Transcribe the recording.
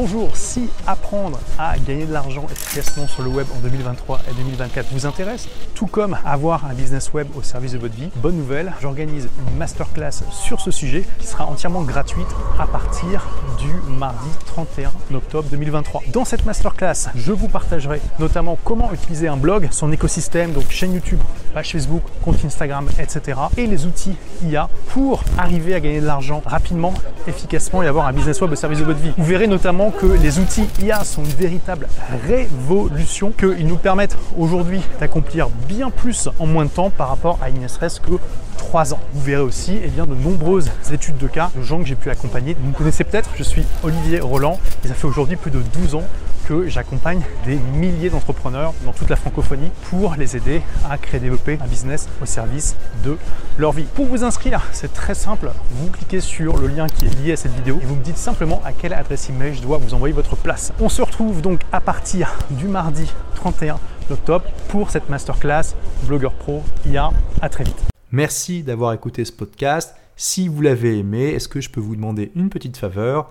Bonjour, si apprendre à gagner de l'argent efficacement sur le web en 2023 et 2024 vous intéresse, tout comme avoir un business web au service de votre vie, bonne nouvelle, j'organise une masterclass sur ce sujet qui sera entièrement gratuite à partir du mardi 31 octobre 2023. Dans cette masterclass, je vous partagerai notamment comment utiliser un blog, son écosystème, donc chaîne YouTube, page Facebook, compte Instagram, etc. et les outils IA pour arriver à gagner de l'argent rapidement, efficacement et avoir un business web au service de votre vie. Vous verrez notamment que les outils IA sont une véritable révolution, qu'ils nous permettent aujourd'hui d'accomplir bien plus en moins de temps par rapport à une ne serait-ce que 3 ans. Vous verrez aussi eh bien, de nombreuses études de cas de gens que j'ai pu accompagner. Vous me connaissez peut-être, je suis Olivier Roland et ça fait aujourd'hui plus de 12 ans que j'accompagne des milliers d'entrepreneurs dans toute la francophonie pour les aider à créer et développer un business au service de leur vie. Pour vous inscrire, c'est très simple. Vous cliquez sur le lien qui est lié à cette vidéo et vous me dites simplement à quelle adresse email je dois vous envoyer votre place. On se retrouve donc à partir du mardi 31 octobre pour cette masterclass Blogueur Pro IA. À très vite. Merci d'avoir écouté ce podcast. Si vous l'avez aimé, est-ce que je peux vous demander une petite faveur?